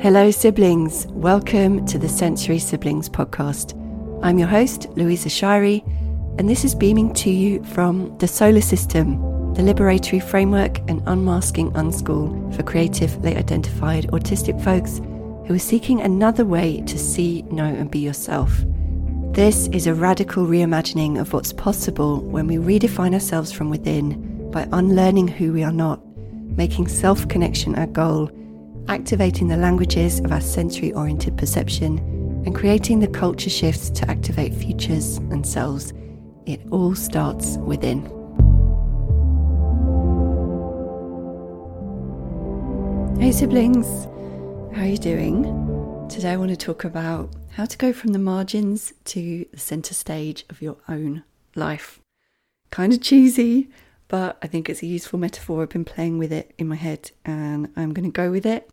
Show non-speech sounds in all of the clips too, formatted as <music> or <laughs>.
Hello, siblings. Welcome to the Sensory Siblings podcast. I'm your host, Louisa Shirey, and this is beaming to you from the SOLA System, the liberatory framework and unmasking unschool for creatively identified autistic folks who are seeking another way to see, know, and be yourself. This is a radical reimagining of what's possible when we redefine ourselves from within by unlearning who we are not, making self connection our goal activating the languages of our sensory oriented perception, and creating the culture shifts to activate futures and selves. It all starts within. Hey, siblings, how are you doing? Today, I want to talk about how to go from the margins to the center stage of your own life. Kind of cheesy, but I think it's a useful metaphor. I've been playing with it in my head and I'm going to go with it.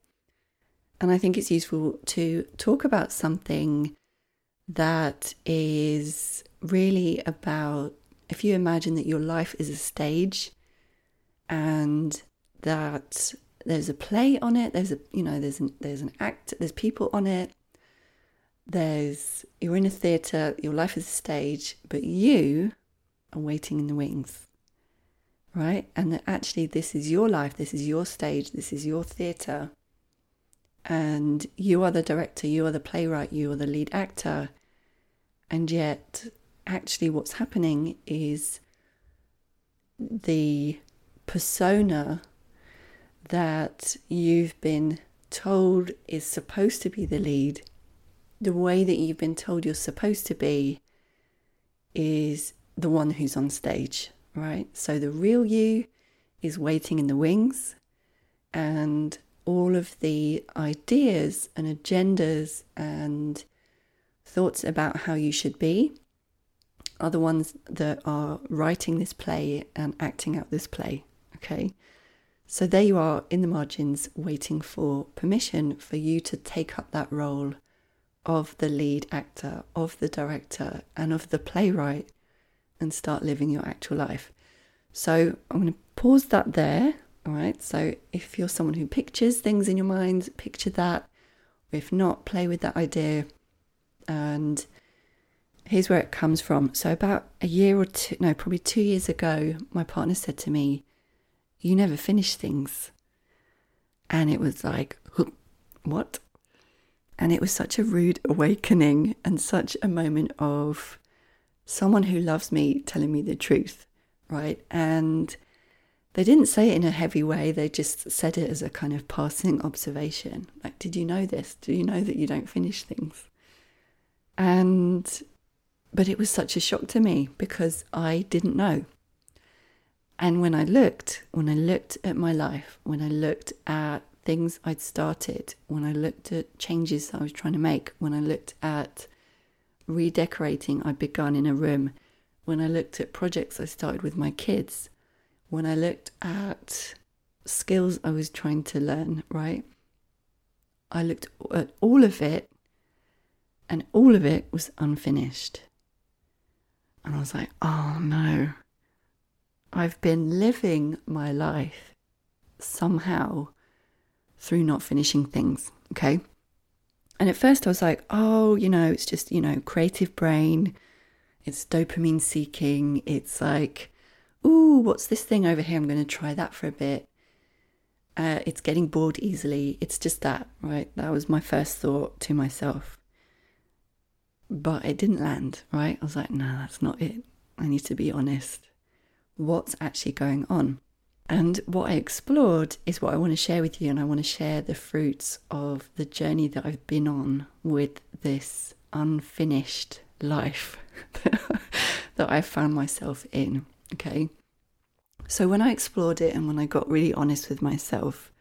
And I think it's useful to talk about something that is really about if you imagine that your life is a stage and that there's a play on it, there's a you know, there's an there's an act, there's people on it, there's you're in a theatre, your life is a stage, but you are waiting in the wings. Right? And that actually this is your life, this is your stage, this is your theatre and you are the director, you are the playwright, you are the lead actor. And yet, actually, what's happening is the persona that you've been told is supposed to be the lead, the way that you've been told you're supposed to be, is the one who's on stage, right? So the real you is waiting in the wings, and all of the ideas and agendas and thoughts about how you should be are the ones that are writing this play and acting out this play. Okay. So there you are in the margins waiting for permission for you to take up that role of the lead actor, of the director, and of the playwright and start living your actual life. So I'm going to pause that there all right, so if you're someone who pictures things in your mind, picture that. If not, play with that idea. And here's where it comes from. So, about a year or two, no, probably two years ago, my partner said to me, You never finish things. And it was like, What? And it was such a rude awakening and such a moment of someone who loves me telling me the truth, right? And they didn't say it in a heavy way, they just said it as a kind of passing observation. Like, did you know this? Do you know that you don't finish things? And, but it was such a shock to me because I didn't know. And when I looked, when I looked at my life, when I looked at things I'd started, when I looked at changes I was trying to make, when I looked at redecorating I'd begun in a room, when I looked at projects I started with my kids, when I looked at skills I was trying to learn, right? I looked at all of it, and all of it was unfinished. And I was like, oh no, I've been living my life somehow through not finishing things, okay? And at first I was like, oh, you know, it's just, you know, creative brain, it's dopamine seeking, it's like, ooh, what's this thing over here? I'm going to try that for a bit. Uh, it's getting bored easily. It's just that, right? That was my first thought to myself. But it didn't land, right? I was like, no, that's not it. I need to be honest. What's actually going on? And what I explored is what I want to share with you, and I want to share the fruits of the journey that I've been on with this unfinished life <laughs> that I found myself in. Okay. So when I explored it and when I got really honest with myself,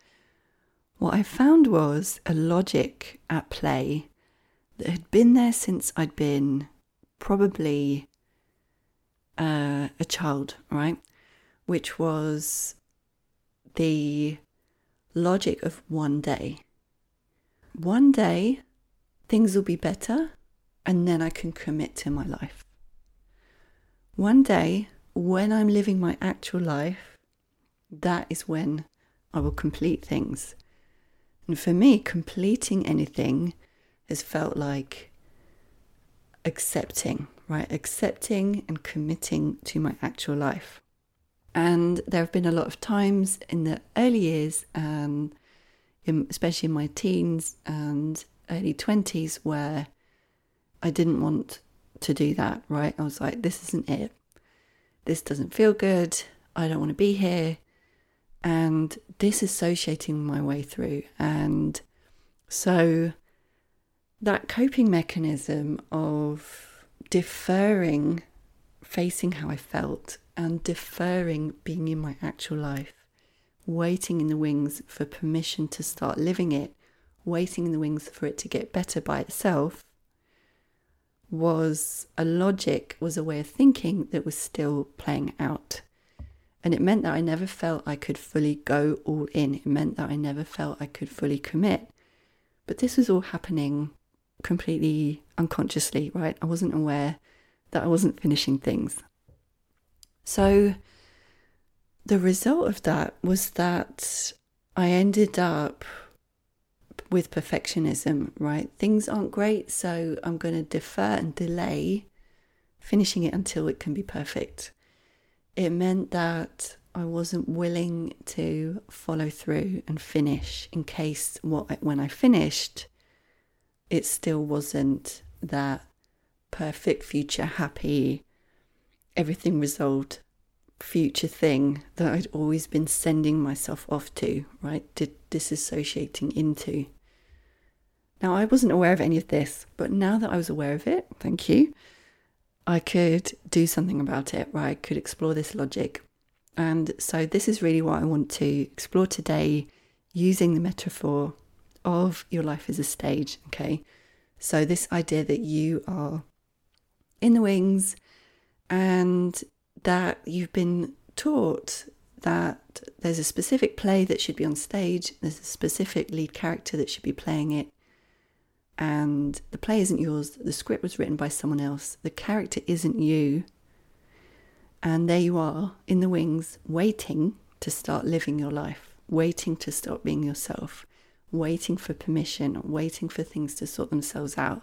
what I found was a logic at play that had been there since I'd been probably uh, a child, right? Which was the logic of one day. One day, things will be better, and then I can commit to my life. One day, when I'm living my actual life, that is when I will complete things. And for me, completing anything has felt like accepting, right? Accepting and committing to my actual life. And there have been a lot of times in the early years, um, in, especially in my teens and early 20s, where I didn't want to do that, right? I was like, this isn't it. This doesn't feel good. I don't want to be here. And disassociating my way through. And so that coping mechanism of deferring facing how I felt and deferring being in my actual life, waiting in the wings for permission to start living it, waiting in the wings for it to get better by itself, was a logic, was a way of thinking that was still playing out. And it meant that I never felt I could fully go all in. It meant that I never felt I could fully commit. But this was all happening completely unconsciously, right? I wasn't aware that I wasn't finishing things. So the result of that was that I ended up with perfectionism, right? Things aren't great, so I'm going to defer and delay finishing it until it can be perfect. It meant that I wasn't willing to follow through and finish in case what when I finished it still wasn't that perfect future happy everything resolved future thing that I'd always been sending myself off to, right? disassociating into. Now, I wasn't aware of any of this, but now that I was aware of it, thank you, I could do something about it, right? I could explore this logic. And so, this is really what I want to explore today using the metaphor of your life as a stage, okay? So, this idea that you are in the wings and that you've been taught that there's a specific play that should be on stage, there's a specific lead character that should be playing it, and the play isn't yours, the script was written by someone else, the character isn't you, and there you are in the wings, waiting to start living your life, waiting to start being yourself, waiting for permission, waiting for things to sort themselves out,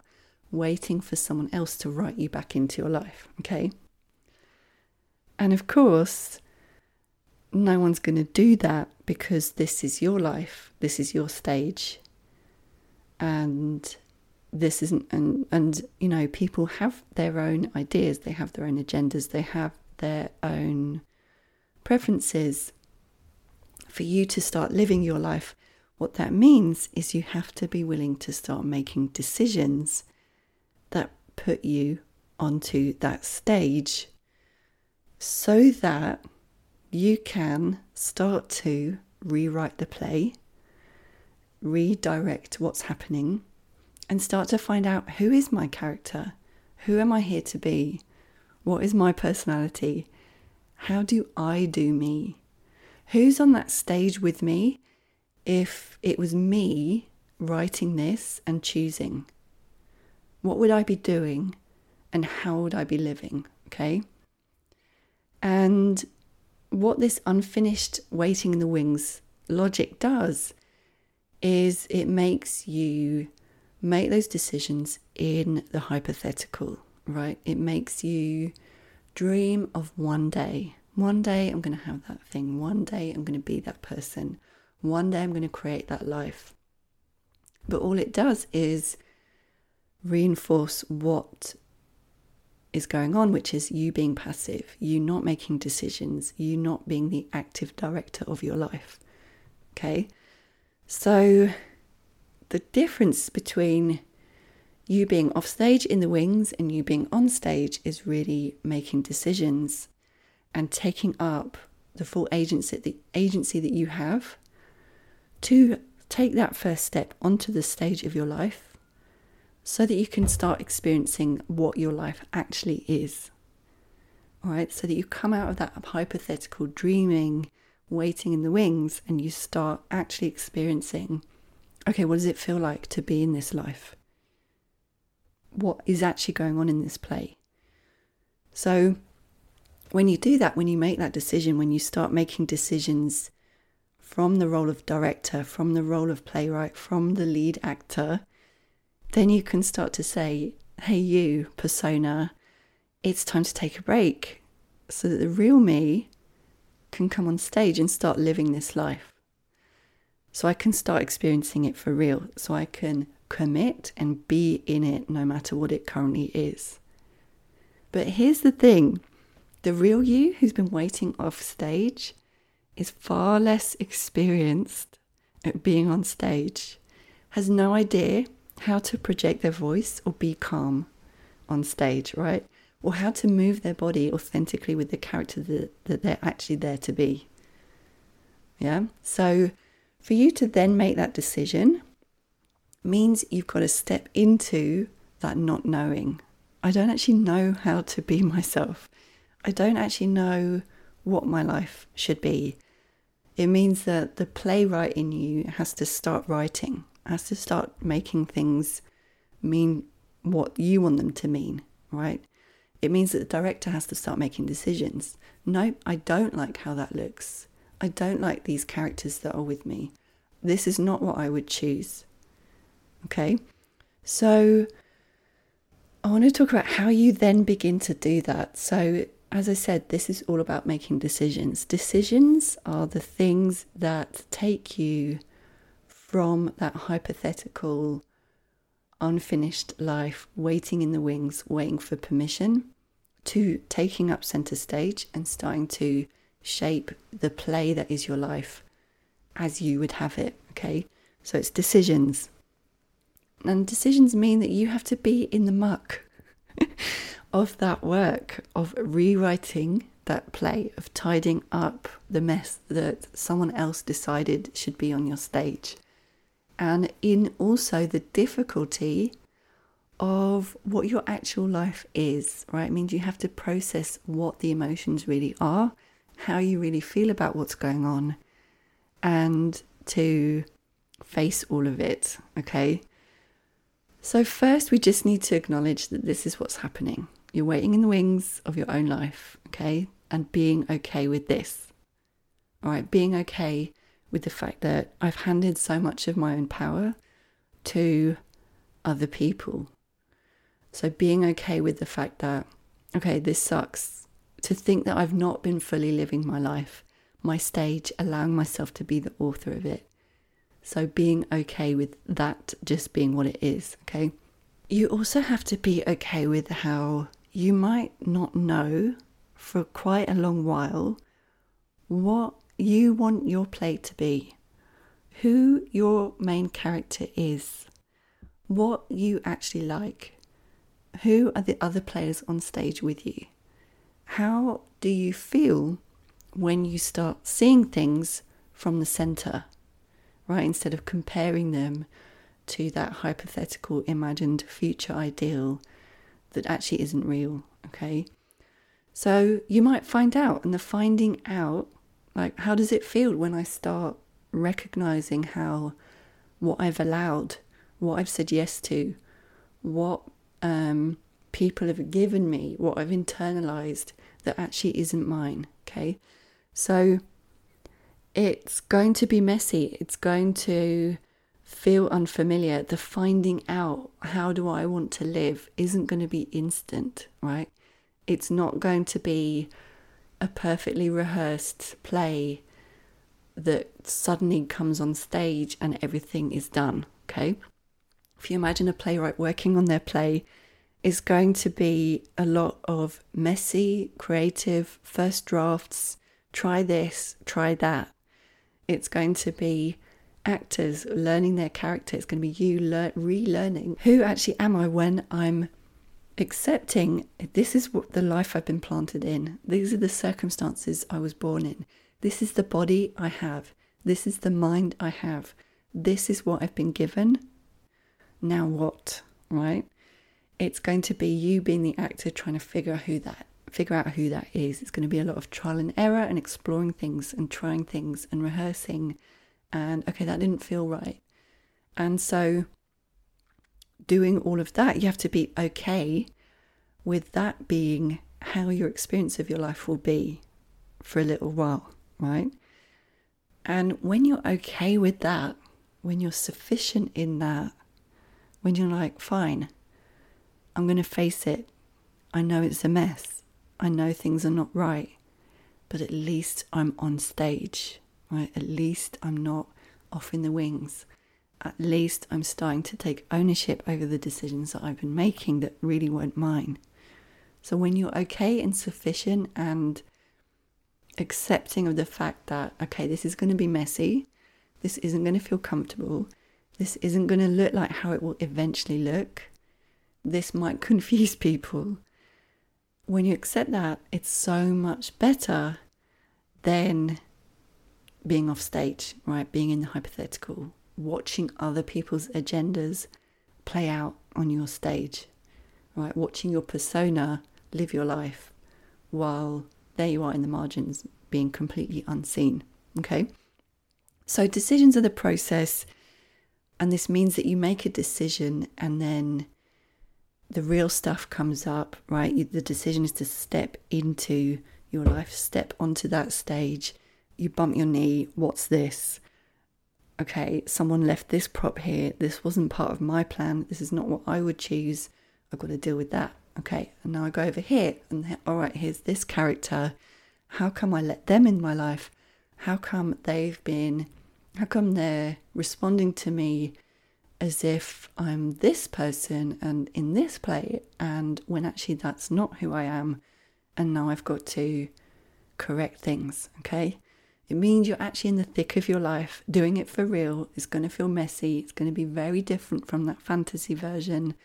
waiting for someone else to write you back into your life, okay? And of course, no one's going to do that because this is your life, this is your stage. And this isn't, and, and you know, people have their own ideas, they have their own agendas, they have their own preferences. For you to start living your life, what that means is you have to be willing to start making decisions that put you onto that stage so that you can start to rewrite the play, redirect what's happening, and start to find out who is my character? Who am I here to be? What is my personality? How do I do me? Who's on that stage with me if it was me writing this and choosing? What would I be doing and how would I be living? Okay. And what this unfinished waiting in the wings logic does is it makes you make those decisions in the hypothetical, right? It makes you dream of one day. One day I'm going to have that thing. One day I'm going to be that person. One day I'm going to create that life. But all it does is reinforce what is going on, which is you being passive, you not making decisions, you not being the active director of your life. Okay? So the difference between you being off stage in the wings and you being on stage is really making decisions and taking up the full agency the agency that you have to take that first step onto the stage of your life so that you can start experiencing what your life actually is. All right, so that you come out of that hypothetical dreaming, waiting in the wings, and you start actually experiencing okay, what does it feel like to be in this life? What is actually going on in this play? So, when you do that, when you make that decision, when you start making decisions from the role of director, from the role of playwright, from the lead actor, then you can start to say, hey, you persona, it's time to take a break so that the real me can come on stage and start living this life. So I can start experiencing it for real. So I can commit and be in it no matter what it currently is. But here's the thing the real you who's been waiting off stage is far less experienced at being on stage, has no idea how to project their voice or be calm on stage, right? Or how to move their body authentically with the character that, that they're actually there to be. Yeah? So for you to then make that decision means you've got to step into that not knowing. I don't actually know how to be <laughs> myself. I don't actually know what my life should be. It means that the playwright in you has to start writing, has to start making things mean what you want them to mean, right? It means that the director has to start making decisions. Nope, I don't like how that looks. I don't like these characters that are with me. This is not what I would choose. Okay, so I want to talk about how you then begin to do that. So, as I said, this is all about making decisions. Decisions are the things that take you from that hypothetical, unfinished life, waiting in the wings, waiting for permission, to taking up center stage and starting to shape the play that is your life as you would have it. Okay, so it's decisions. And decisions mean that you have to be in the muck <laughs> of that work of rewriting that play, of tidying up the mess that someone else decided should be on your stage. And in also the difficulty of what your actual life is, right? It means you have to process what the emotions really are, how you really feel about what's going on, and to face all of it, okay? So, first, we just need to acknowledge that this is what's happening. You're waiting in the wings of your own life, okay? And being okay with this. All right, being okay with the fact that I've handed so much of my own power to other people. So, being okay with the fact that, okay, this sucks. To think that I've not been fully living my life, my stage, allowing myself to be the author of it. So being okay with that just being what it is, okay? You also have to be okay with how you might not know for quite a long while what you want your play to be, who your main character is, what you actually like, who are the other players on stage with you, how do you feel when you start seeing things from the center right? Instead of comparing them to that hypothetical imagined future ideal that actually isn't real, okay? So you might find out, and the finding out, like, how does it feel when I start recognizing how what I've allowed, what I've said yes to, what um, people have given me, what I've internalized that actually isn't mine, okay? So it's going to be messy. It's going to feel unfamiliar. The finding out how do I want to live isn't going to be instant, right? It's not going to be a perfectly rehearsed play that suddenly comes on stage and everything is done, okay? If you imagine a playwright working on their play, is going to be a lot of messy, creative first drafts. Try this, try that it's going to be actors learning their character. It's going to be you lear- relearning who actually am I when I'm accepting this is what the life I've been planted in. These are the circumstances I was born in. This is the body I have. This is the mind I have. This is what I've been given. Now what? Right? It's going to be you being the actor trying to figure who that figure out who that is. It's going to be a lot of trial and error and exploring things and trying things and rehearsing. And okay, that didn't feel right. And so, doing all of that, you have to be okay with that being how your experience of your life will be for a little while, right? And when you're okay with that, when you're sufficient in that, when you're like, fine, I'm going to face it. I know it's a mess. I know things are not right. But at least I'm on stage, right? At least I'm not off in the wings. At least I'm starting to take ownership over the decisions that I've been making that really weren't mine. So when you're okay and sufficient and accepting of the fact that, okay, this is going to be messy, this isn't going to feel comfortable, this isn't going to look like how it will eventually look, this might <laughs> confuse people. When you accept that, it's so much better than being off stage, right? Being in the hypothetical, watching other people's agendas play out on your stage, right? Watching your persona live your life while there you are in the margins being completely unseen, okay? So, decisions are the process, and this means that you make a decision and then the real stuff comes up, right? The decision is to step into your life, step onto that stage. You bump your knee. What's this? Okay, someone left this prop here. This wasn't part of my plan. This is not what I would choose. I've got to deal with that. Okay, and now I go over here and all right, here's this character. How come I let them in my life? How come they've been, how come they're responding to me as if I'm this person and in this play, and when actually that's not who I am, and now I've got to correct things, okay? It means you're actually in the thick of your life, doing it for real. It's going to feel messy, it's going to be very different from that fantasy version,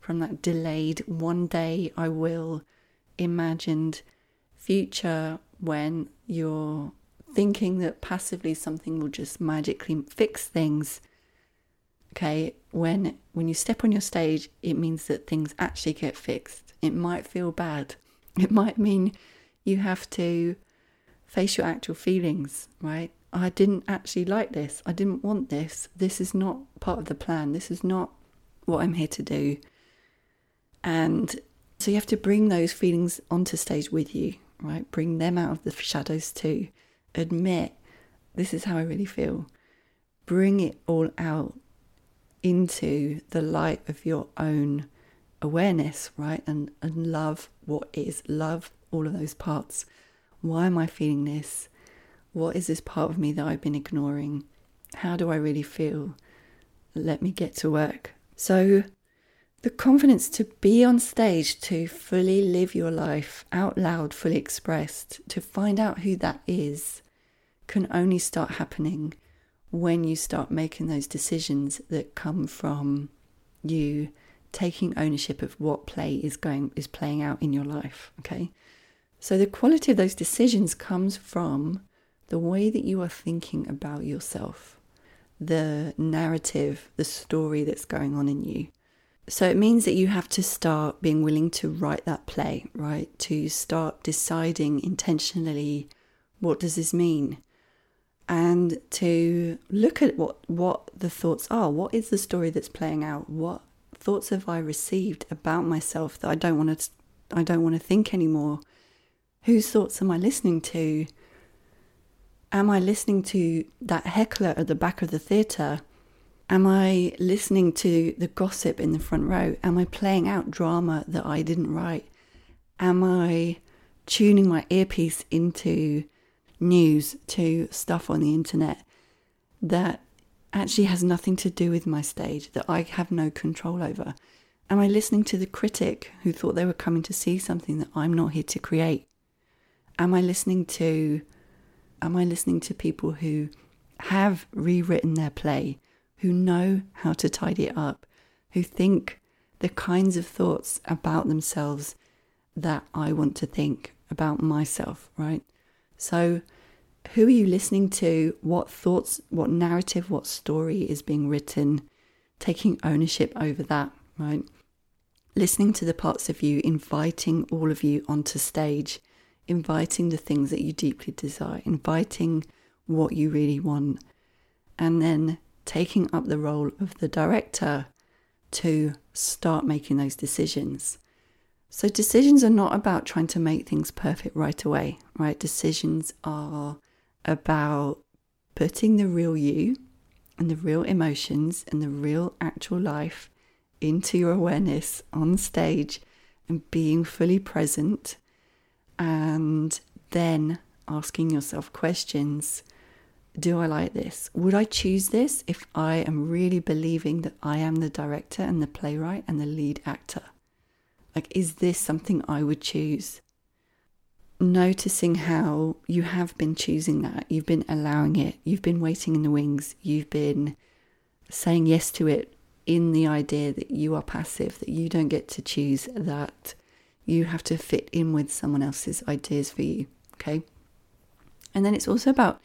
from that delayed one day I will imagined future when you're thinking that passively something will just magically fix things. Okay? When when you step on your stage it means that things actually get fixed. It might feel bad. It might mean you have to face your actual feelings right? I didn't actually like this. I didn't want this. This is not part of the plan. This is not what i'm here to do. And so you have to bring those feelings onto stage with you right? Bring them out of the shadows too. Admit this is how i really feel. Bring it all out into the light of your own awareness, right? And, and love what is, love all of those parts. Why am I feeling this? What is this part of me that I've been ignoring? How do I really feel? Let me get to work. So, the confidence to be on stage, to fully live your life out loud, fully expressed, to find out who that is, can only start happening when you start making those decisions that come from you taking ownership of what play is going is playing out in your life okay so the quality of those decisions comes from the way that you are thinking about yourself the narrative the story that's going on in you. So it means that you have to start being willing to write that play right? To start deciding intentionally what does this mean? And to look at what what the thoughts are. What is the story that's playing out? What thoughts have i received about myself that i don't want to i don't want to think anymore whose thoughts am i listening to am i listening to that heckler at the back of the theatre am i listening to the gossip in the front row am i playing out drama that i didn't write am i tuning my earpiece into news to stuff on the internet that actually has nothing to do with my stage, that I have no control over? Am I listening to the critic who thought they were coming to see something that I'm not here to create? Am I listening to am I listening to people who have rewritten their play, who know how to tidy it up, who think the kinds of thoughts about themselves that I want to think about myself, right? So, who are you listening to? What thoughts, what narrative, what story is being written? Taking ownership over that, right? Listening to the parts of you, inviting all of you onto stage, inviting the things that you deeply desire, inviting what you really want, and then taking up the role of the director to start making those decisions. So, decisions are not about trying to make things perfect right away, right? Decisions are about putting the real you and the real emotions and the real actual life into your awareness on stage and being fully present and then asking yourself questions do I like this? Would I choose this if I am really believing that I am the director and the playwright and the lead actor? Like, is this something I would choose? Noticing how you have been choosing that, you've been allowing it, you've been waiting in the wings, you've been saying yes to it in the idea that you are passive, that you don't get to choose, that you have to fit in with someone else's ideas for you. Okay. And then it's also about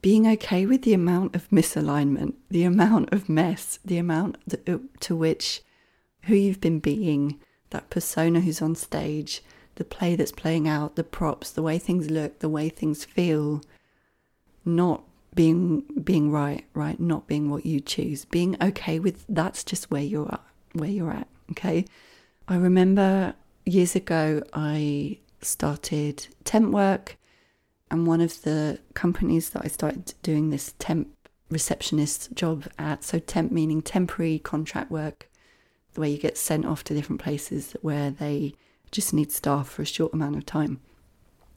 being okay with the amount of misalignment, the amount of mess, the amount uh, to which who you've been being, that persona who's on stage, the play that's playing out, the props, the way things look, the way things feel, not being being right, right, not being what you choose, being okay with that's just where you're at, where you're at. Okay, I remember years ago I started temp work and one of the companies that I started doing this temp receptionist job at, so temp meaning temporary contract work, the way you get sent off to different places where they just need staff for a short amount of time.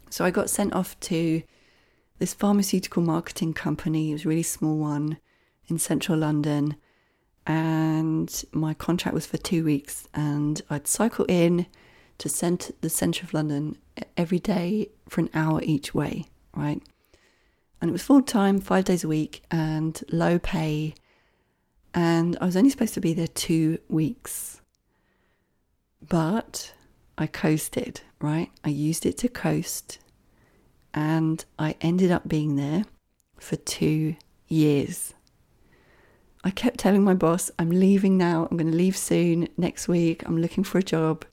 So I got sent off to this pharmaceutical marketing company. It was a really small one in central London. And my contract was for two weeks. And I'd cycle in to cent- the centre of London every day for an hour each way, right? And it was full time, five days a week, and low pay. And I was only supposed to be there two weeks. But I coasted, right? I used it to coast. And I ended up being there for two years. I kept telling my boss, I'm leaving now. I'm going to leave soon, next week. I'm looking for a job.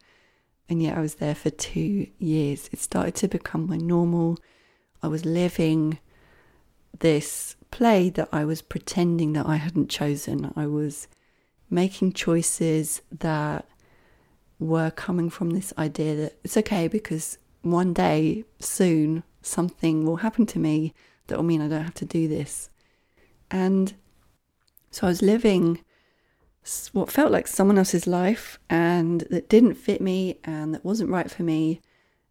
And yet I was there for two years. It started to become my normal. I was living this play that I was pretending that I hadn't chosen. I was making choices that were coming from this idea that it's okay because one day soon something will happen to me that will mean I don't have to do this. And so I was living what felt like someone else's life and that didn't fit me and that wasn't right for me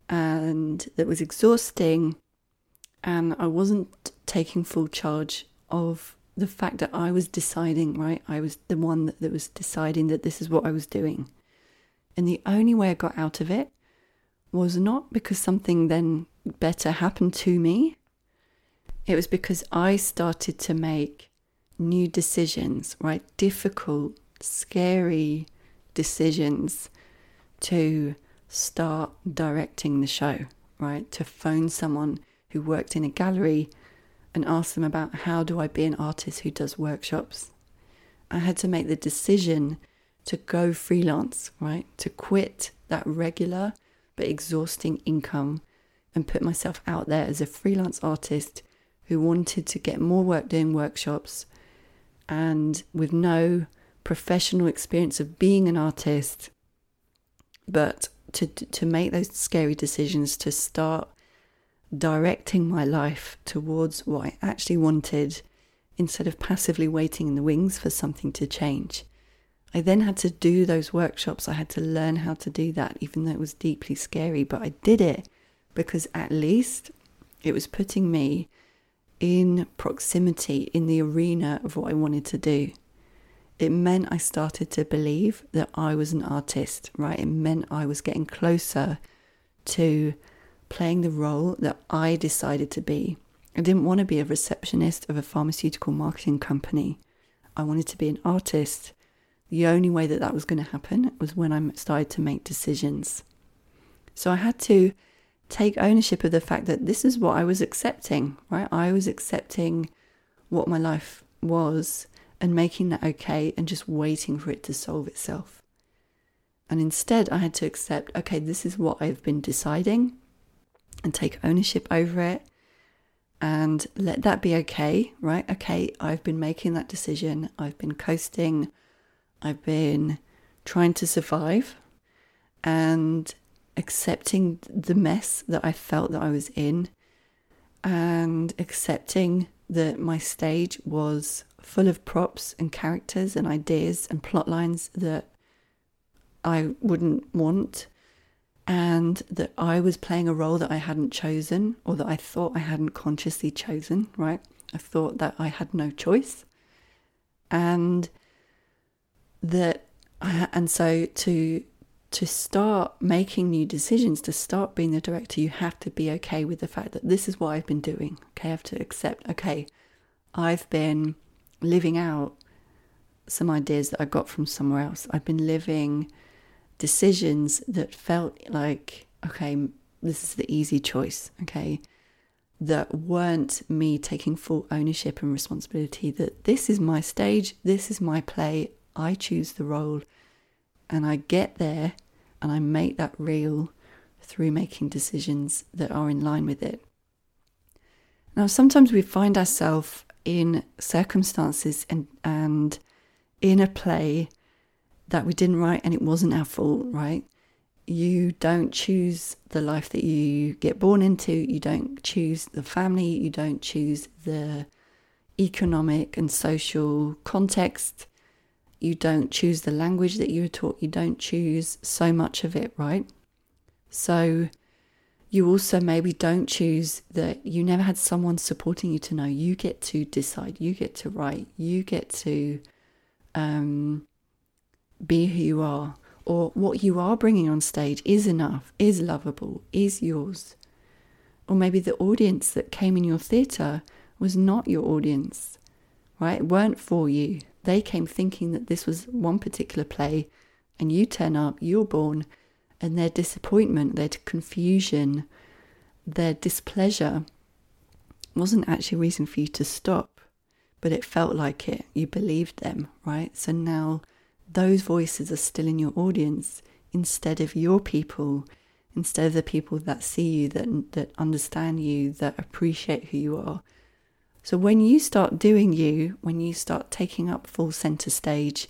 and that was exhausting. And I wasn't taking full charge of the fact that I was deciding, right? I was the one that, that was deciding that this is what I was doing. And the only way I got out of it was not because something then better happened to me, it was because I started to make new decisions, right? Difficult, scary decisions to start directing the show, right? To phone someone who worked in a gallery and ask them about how do I be an artist who does workshops. I had to make the decision to go freelance, right? To quit that regular but exhausting income and put myself out there as a freelance artist who wanted to get more work doing workshops and with no professional experience of being an artist, but to, to make those scary decisions to start directing my life towards what I actually wanted instead of passively waiting in the wings for something to change. I then had to do those workshops. I had to learn how to do that, even though it was deeply scary, but I did it because at least it was putting me in proximity in the arena of what I wanted to do. It meant I started to believe that I was an artist, right? It meant I was getting closer to playing the role that I decided to be. I didn't want to be a receptionist of a pharmaceutical marketing company. I wanted to be an artist. The only way that that was going to happen was when I started to make decisions. So I had to take ownership of the fact that this is what I was accepting, right? I was accepting what my life was and making that okay and just waiting for it to solve itself. And instead, I had to accept okay, this is what I've been deciding and take ownership over it and let that be okay, right? Okay, I've been making that decision, I've been coasting, I've been trying to survive. And accepting the mess that I felt that I was in and accepting that my stage was full of props and characters and ideas and plot lines that I wouldn't want, and that I was playing a role that I hadn't chosen or that I thought I hadn't consciously chosen, right? I thought that I had no choice. And that and so to to start making new decisions, to start being the director, you have to be okay with the fact that this is what I've been doing. Okay, I have to accept, okay, I've been living out some ideas that I got from somewhere else. I've been living decisions that felt like, okay, this is the easy choice, okay, that weren't me taking full ownership and responsibility, that this is my stage, this is my play, I choose the role and I get there and I make that real through making decisions that are in line with it. Now, sometimes we find ourselves in circumstances and, and in a play that we didn't write and it wasn't our fault, right? You don't choose the life that you get born into, you don't choose the family, you don't choose the economic and social context you don't choose the language that you were taught, you don't choose so much of it, right? So you also maybe don't choose that you never had someone supporting you to know. You get to decide, you get to write, you get to um, be who you are, or what you are bringing on stage is enough, is lovable, is yours. Or maybe the audience that came in your theatre was not your audience, right? It weren't for you. They came thinking that this was one particular play, and you turn up, you're born, and their disappointment, their confusion, their displeasure wasn't actually a reason for you to stop, but it felt like it. You believed them, right? So now those voices are still in your audience instead of your people, instead of the people that see you, that, that understand you, that appreciate who you are so when you start doing you, when you start taking up full center stage,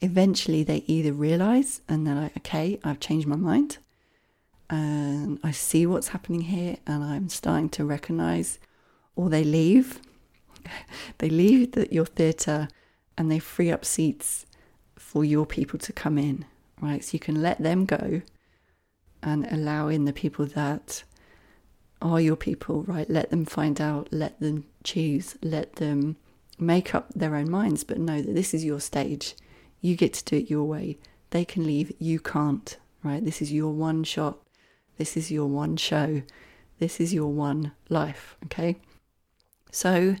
eventually they either realize and they're like, okay, I've changed my mind and I see what's happening here and I'm starting to recognize, or they leave. <laughs> they leave the, your theatre and they free up seats for your people to come in, right? So you can let them go and allow in the people that are your people, right? Let them find out, let them choose, let them make up their own minds, but know that this is your stage. You get to do it your way. They can leave, you can't, right? This is your one shot. This is your one show. This is your one life, okay? So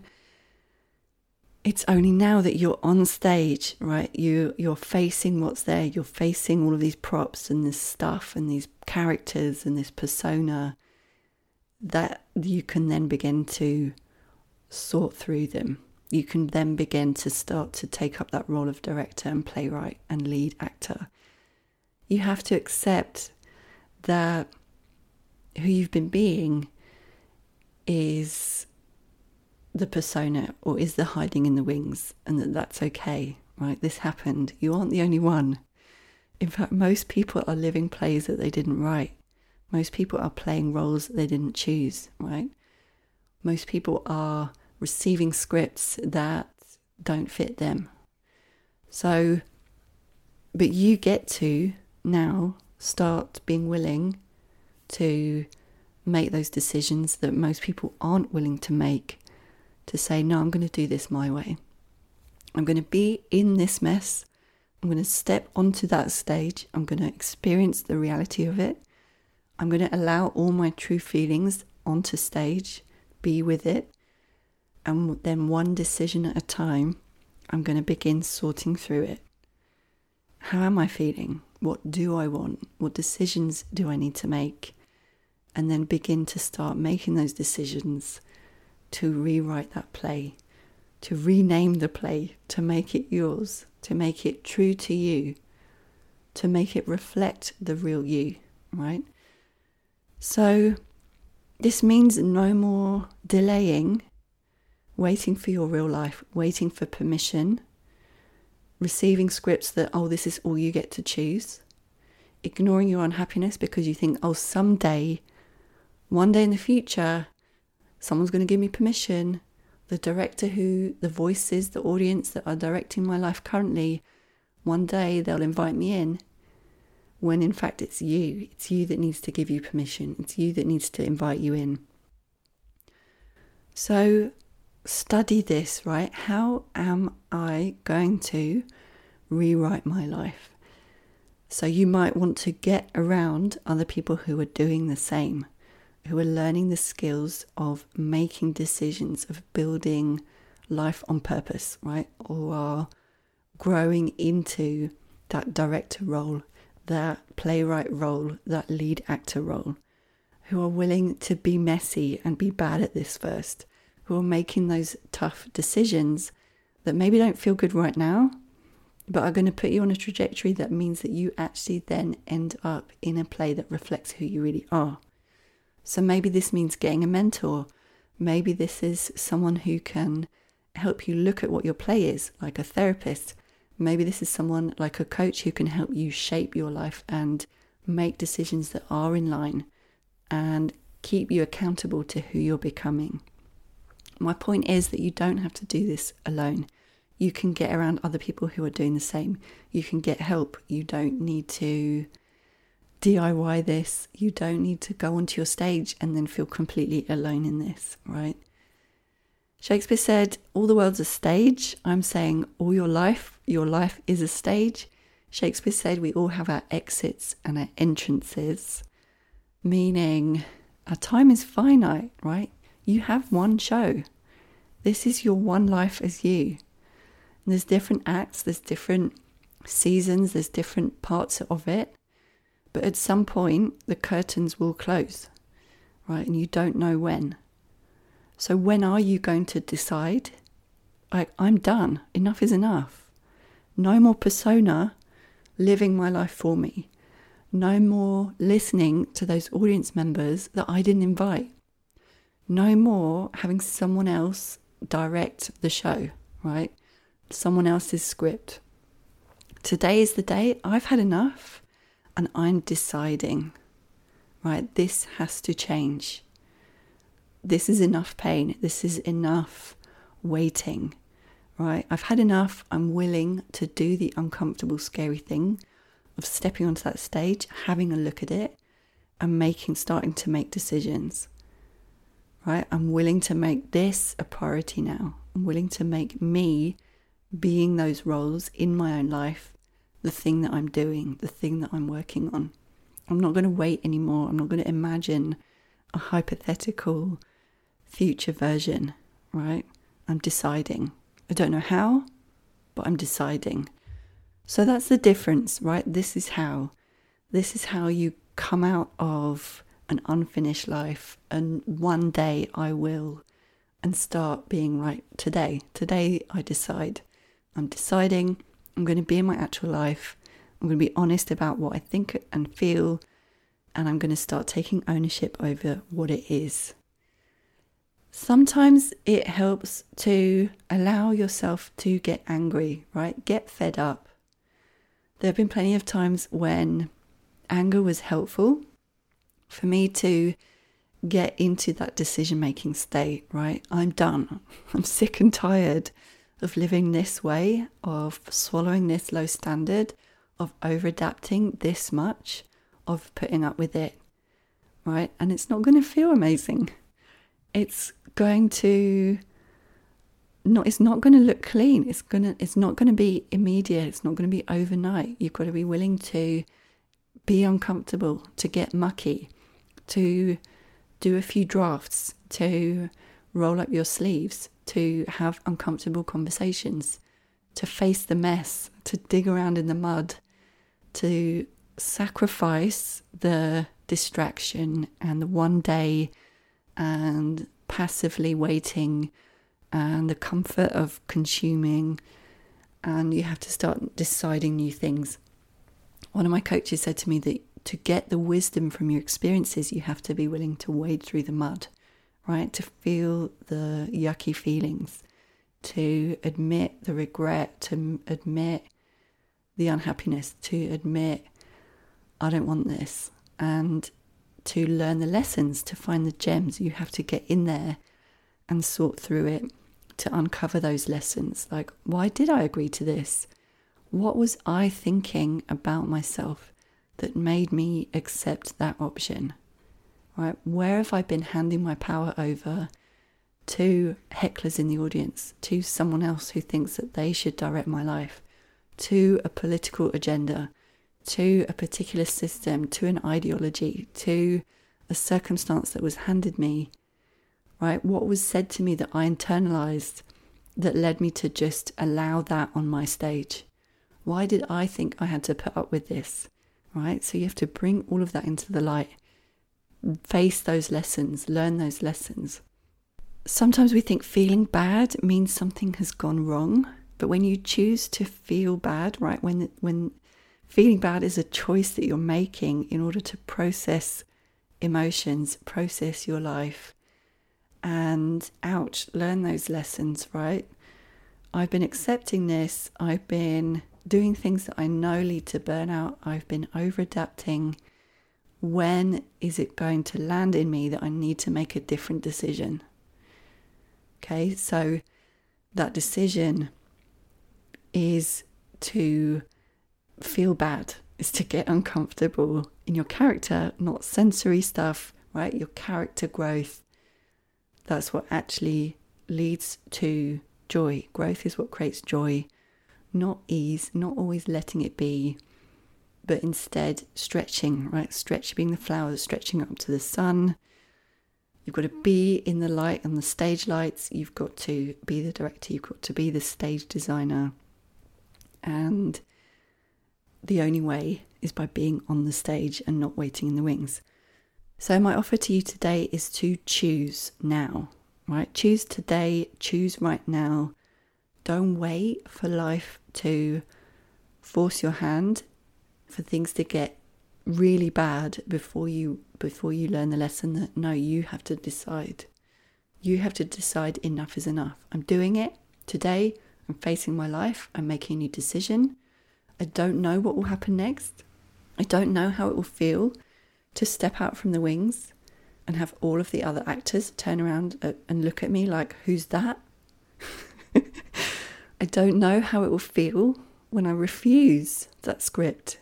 it's only now that you're on stage, right? You you're facing what's there. You're facing all of these props and this stuff and these characters and this persona that you can then begin to sort through them. You can then begin to start to take up that role of director and playwright and lead actor. You have to accept that who you've been being is the persona or is the hiding in the wings, and that that's okay, right? This happened. You aren't the only one. In fact, most people are living plays that they didn't write. Most people are playing roles they didn't choose, right? Most people are receiving scripts that don't fit them. So, but you get to now start being willing to make those decisions that most people aren't willing to make to say, no, I'm going to do this my way. I'm going to be in this mess. I'm going to step onto that stage. I'm going to experience the reality of it. I'm going to allow all my true feelings onto stage, be with it, and then one decision at a time, I'm going to begin sorting through it. How am I feeling? What do I want? What decisions do I need to make? And then begin to start making those decisions to rewrite that play, to rename the play, to make it yours, to make it true to you, to make it reflect the real you, right? So, this means no more delaying, waiting for your real life, waiting for permission, receiving scripts that, oh, this is all you get to choose, ignoring your unhappiness because you think, oh, someday, one day in the future, someone's going to give me permission, the director who, the voices, the audience that are directing my life currently, one day they'll invite me in when in fact it's you. It's you that needs to give you permission. It's you that needs to invite you in. So study this, right? How am I going to rewrite my life? So you might want to get around other people who are doing the same, who are learning the skills of making decisions, of building life on purpose, right? Or are growing into that director role, that playwright role, that lead actor role, who are willing to be messy and be bad at this first, who are making those tough decisions that maybe don't feel good right now, but are going to put you on a trajectory that means that you actually then end up in a play that reflects who you really are. So maybe this means getting a mentor. Maybe this is someone who can help you look at what your play is, like a therapist. Maybe this is someone like a coach who can help you shape your life and make decisions that are in line and keep you accountable to who you're becoming. My point is that you don't have to do this alone you can get around other people who are doing the same. You can get help. You don't need to DIY this. You don't need to go onto your stage and then feel completely alone in this, right? Shakespeare said, All the world's a stage. I'm saying, All your life, your life is a stage. Shakespeare said, We all have our exits and our entrances, meaning our time is finite, right? You have one show. This is your one life as you. And there's different acts, there's different seasons, there's different parts of it. But at some point, the curtains will close, right? And you don't know when. So, when are you going to decide? Like, I'm done. Enough is enough. No more persona living my life for me. No more listening to those audience members that I didn't invite. No more having someone else direct the show, right? someone else's script. Today is the day I've had enough and I'm deciding, right, this has to change. This is enough pain. This is enough waiting, right? I've had enough. I'm willing to do the uncomfortable, scary thing of stepping onto that stage, having a look at it, and making, starting to make decisions, right? I'm willing to make this a priority now. I'm willing to make me being those roles in my own life the thing that I'm doing, the thing that I'm working on. I'm not going to wait anymore. I'm not going to imagine a hypothetical future version, right? I'm deciding. I don't know how, but I'm deciding. So that's the difference, right? This is how. This is how you come out of an unfinished life and one day I will and start being right today. Today I decide I'm deciding I'm going to be in my actual life. I'm going to be honest about what I think and feel, and I'm going to start taking ownership over what it is. Sometimes it helps to allow yourself to get angry, right? Get fed up. There have been plenty of times when anger was helpful for me to get into that decision making state, right? I'm done. <laughs> I'm sick and tired of living this way, of swallowing this low standard, of over adapting this much, of putting up with it, right? And it's not going to feel amazing. It's going to not it's not going to look clean. It's going to it's not going to be immediate. It's not going to be overnight. You've got to be willing to be uncomfortable to get mucky to do a few drafts to roll up your sleeves to have uncomfortable conversations, to face the mess, to dig around in the mud, to sacrifice the distraction and the one day and passively waiting uh, and the comfort of consuming. And you have to start deciding new things. One of my coaches said to me that to get the wisdom from your experiences, you have to be willing to wade through the mud right? To feel the yucky feelings, to admit the regret, to admit the unhappiness, to admit, I don't want this, and to learn the lessons, to find the gems. You have to get in there and sort through it. to uncover those lessons. Like, why did I agree to this? What was I thinking about myself that made me accept that option? Right? Where have I been handing my power over to hecklers in the audience, to someone else who thinks that they should direct my life, to a political agenda, to a particular system, to an ideology, to a circumstance that was handed me, right? What was said to me that I internalized that led me to just allow that on my stage? Why did I think I had to put up with this, right? So you have to bring all of that into the light, face those lessons, learn those lessons. Sometimes we think feeling bad means something has gone wrong, but when you choose to feel bad, right, when when feeling bad is a choice that you're making in order to process emotions, process your life, and ouch, learn those lessons, right? I've been accepting this. I've been doing things that I know lead to burnout. I've been over adapting. When is it going to land in me that I need to make a different decision? Okay, so that decision is to feel bad, is to get uncomfortable in your character, not sensory stuff, right? Your character growth. That's what actually leads to joy. Growth is what creates joy, not ease, not always letting it be, but instead stretching, right? Stretch being the flowers, stretching up to the sun. You've got to be in the light and the stage lights. You've got to be the director. You've got to be the stage designer. And the only way is by being on the stage and not waiting in the wings. So, my offer to you today is to choose now, right? Choose today, choose right now. Don't wait for life to force your hand, for things to get really bad before you before you learn the lesson that no, you have to decide. You have to decide enough is enough. I'm doing it today. I'm facing my life. I'm making a new decision. I don't know what will happen next. I don't know how it will feel to step out from the wings and have all of the other actors turn around and look at me like, who's that? <laughs> I don't know how it will feel when I refuse that script,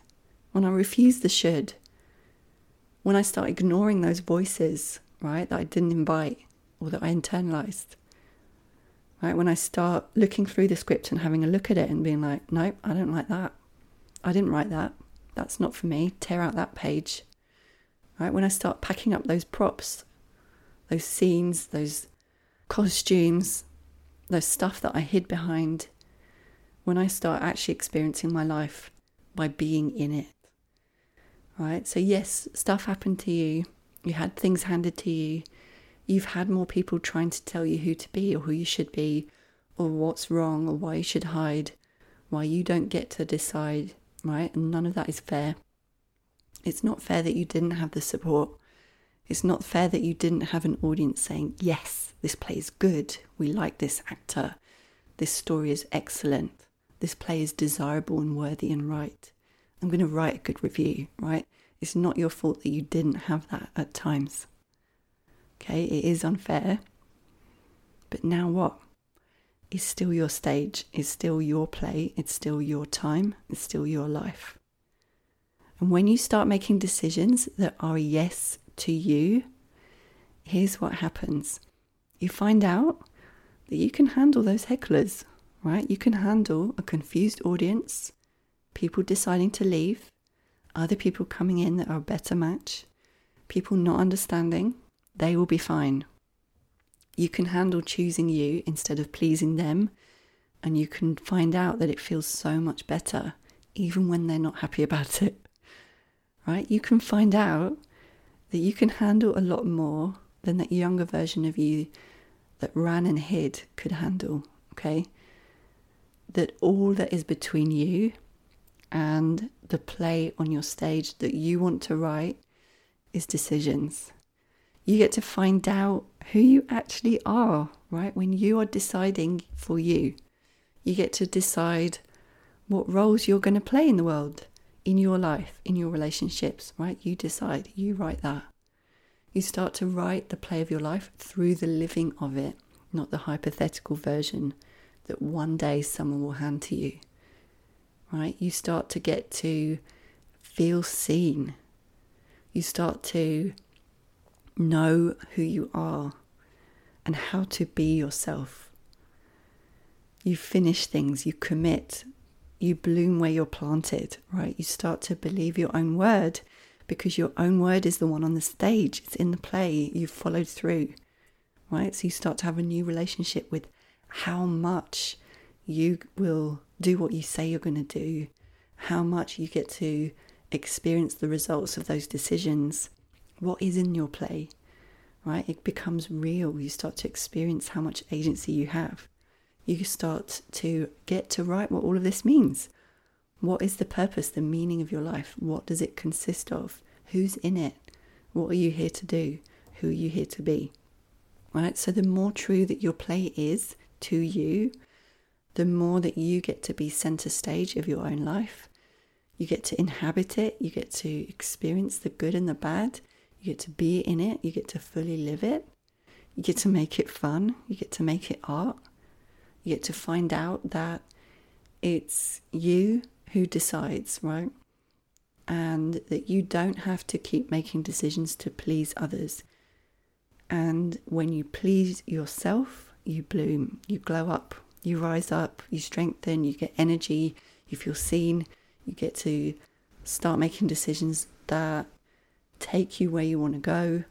when I refuse the should, when I start ignoring those voices, right, that I didn't invite or that I internalized. Right, when I start looking through the script and having a look at it and being like, nope, I don't like that. I didn't write that. That's not for me. Tear out that page. Right? When I start packing up those props, those scenes, those costumes, those stuff that I hid behind, when I start actually experiencing my life by being in it. Right? So, yes, stuff happened to you. You had things handed to you. You've had more people trying to tell you who to be or who you should be or what's wrong or why you should hide, why you don't get to decide right? And none of that is fair. It's not fair that you didn't have the support. It's not fair that you didn't have an audience saying, yes, this play is good. We like this actor. This story is excellent. This play is desirable and worthy and right. I'm going to write a good review, right? It's not your fault that you didn't have that at times. Okay, it is unfair. But now what? Is still your stage, is still your play, it's still your time, it's still your life. And when you start making decisions that are yes to you, here's what happens. You find out that you can handle those hecklers, right? You can handle a confused audience, people deciding to leave, other people coming in that are a better match, people not understanding. They will be fine you can handle choosing you instead of pleasing them. And you can find out that it feels so much better, even when they're not happy about <laughs> it. Right? You can find out that you can handle a lot more than that younger version of you that ran and hid could handle. Okay? That all that is between you and the play on your stage that you want to write is decisions. You get to find out who you actually are, right? When you are deciding for you, you get to decide what roles you're going to play in the world, in your life, in your relationships, right? You decide, you write that. You start to write the play of your life through the living of it not the hypothetical version that one day someone will hand to you. Right? You start to get to feel seen. You start to know who you are and how to be yourself. You finish things, you commit, you bloom where you're planted, right? You start to believe your own word because your own word is the one on the stage, it's in the play, you've followed through, right? So you start to have a new relationship with how much you will do what you say you're going to do, how much you get to experience the results of those decisions, what is in your play, right? It becomes real. You start to experience how much agency you have. You start to get to write what all of this means. What is the purpose, the meaning of your life? What does it consist of? Who's in it? What are you here to do? Who are you here to be? Right? So, the more true that your play is to you, the more that you get to be center stage of your own life. You get to inhabit it, you get to experience the good and the bad, you get to be in it, you get to fully live it, you get to make it fun, you get to make it art, you get to find out that it's you who decides, right? And that you don't have to keep making decisions to please others. And when you please yourself, you bloom, you glow up, you rise up, you strengthen, you get energy, you feel seen, you get to start making decisions that take you where you want to go.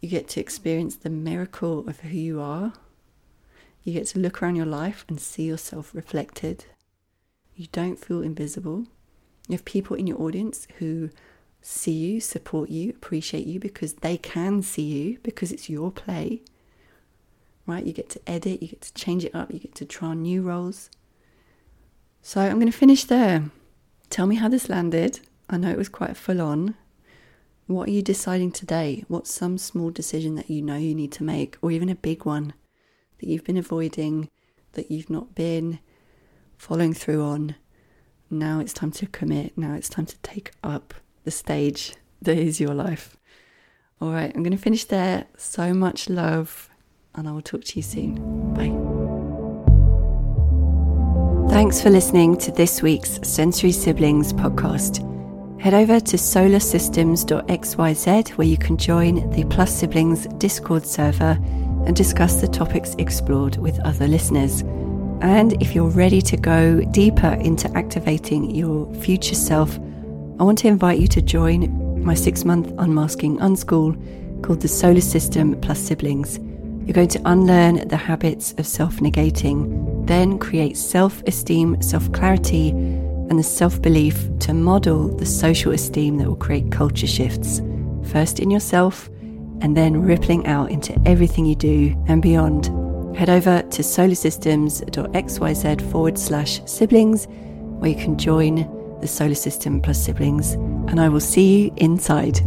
You get to experience the miracle of who you are. You get to look around your life and see yourself reflected. You don't feel invisible. You have people in your audience who see you, support you, appreciate you because they can see you because it's your play. Right? You get to edit, you get to change it up, you get to try on new roles. So I'm going to finish there. Tell me how this landed. I know it was quite full on. What are you deciding today? What's some small decision that you know you need to make, or even a big one that you've been avoiding, that you've not been following through on? Now it's time to commit. Now it's time to take up the stage that is your life. All right, I'm going to finish there. So much love, and I will talk to you soon. Bye. Thanks for listening to this week's Sensory Siblings podcast head over to solasystems.xyz where you can join the Plus Siblings Discord server and discuss the topics explored with other listeners. And if you're ready to go deeper into activating your future self, I want to invite you to join my six month unmasking unschool called the SOLA System Plus Siblings. You're going to unlearn the habits of self negating, then create self esteem, self clarity, and the self belief to model the social esteem that will create culture shifts, first in yourself and then rippling out into everything you do and beyond. Head over to solasystems.xyz forward slash siblings, where you can join the SOLA System plus siblings, and I will see you inside.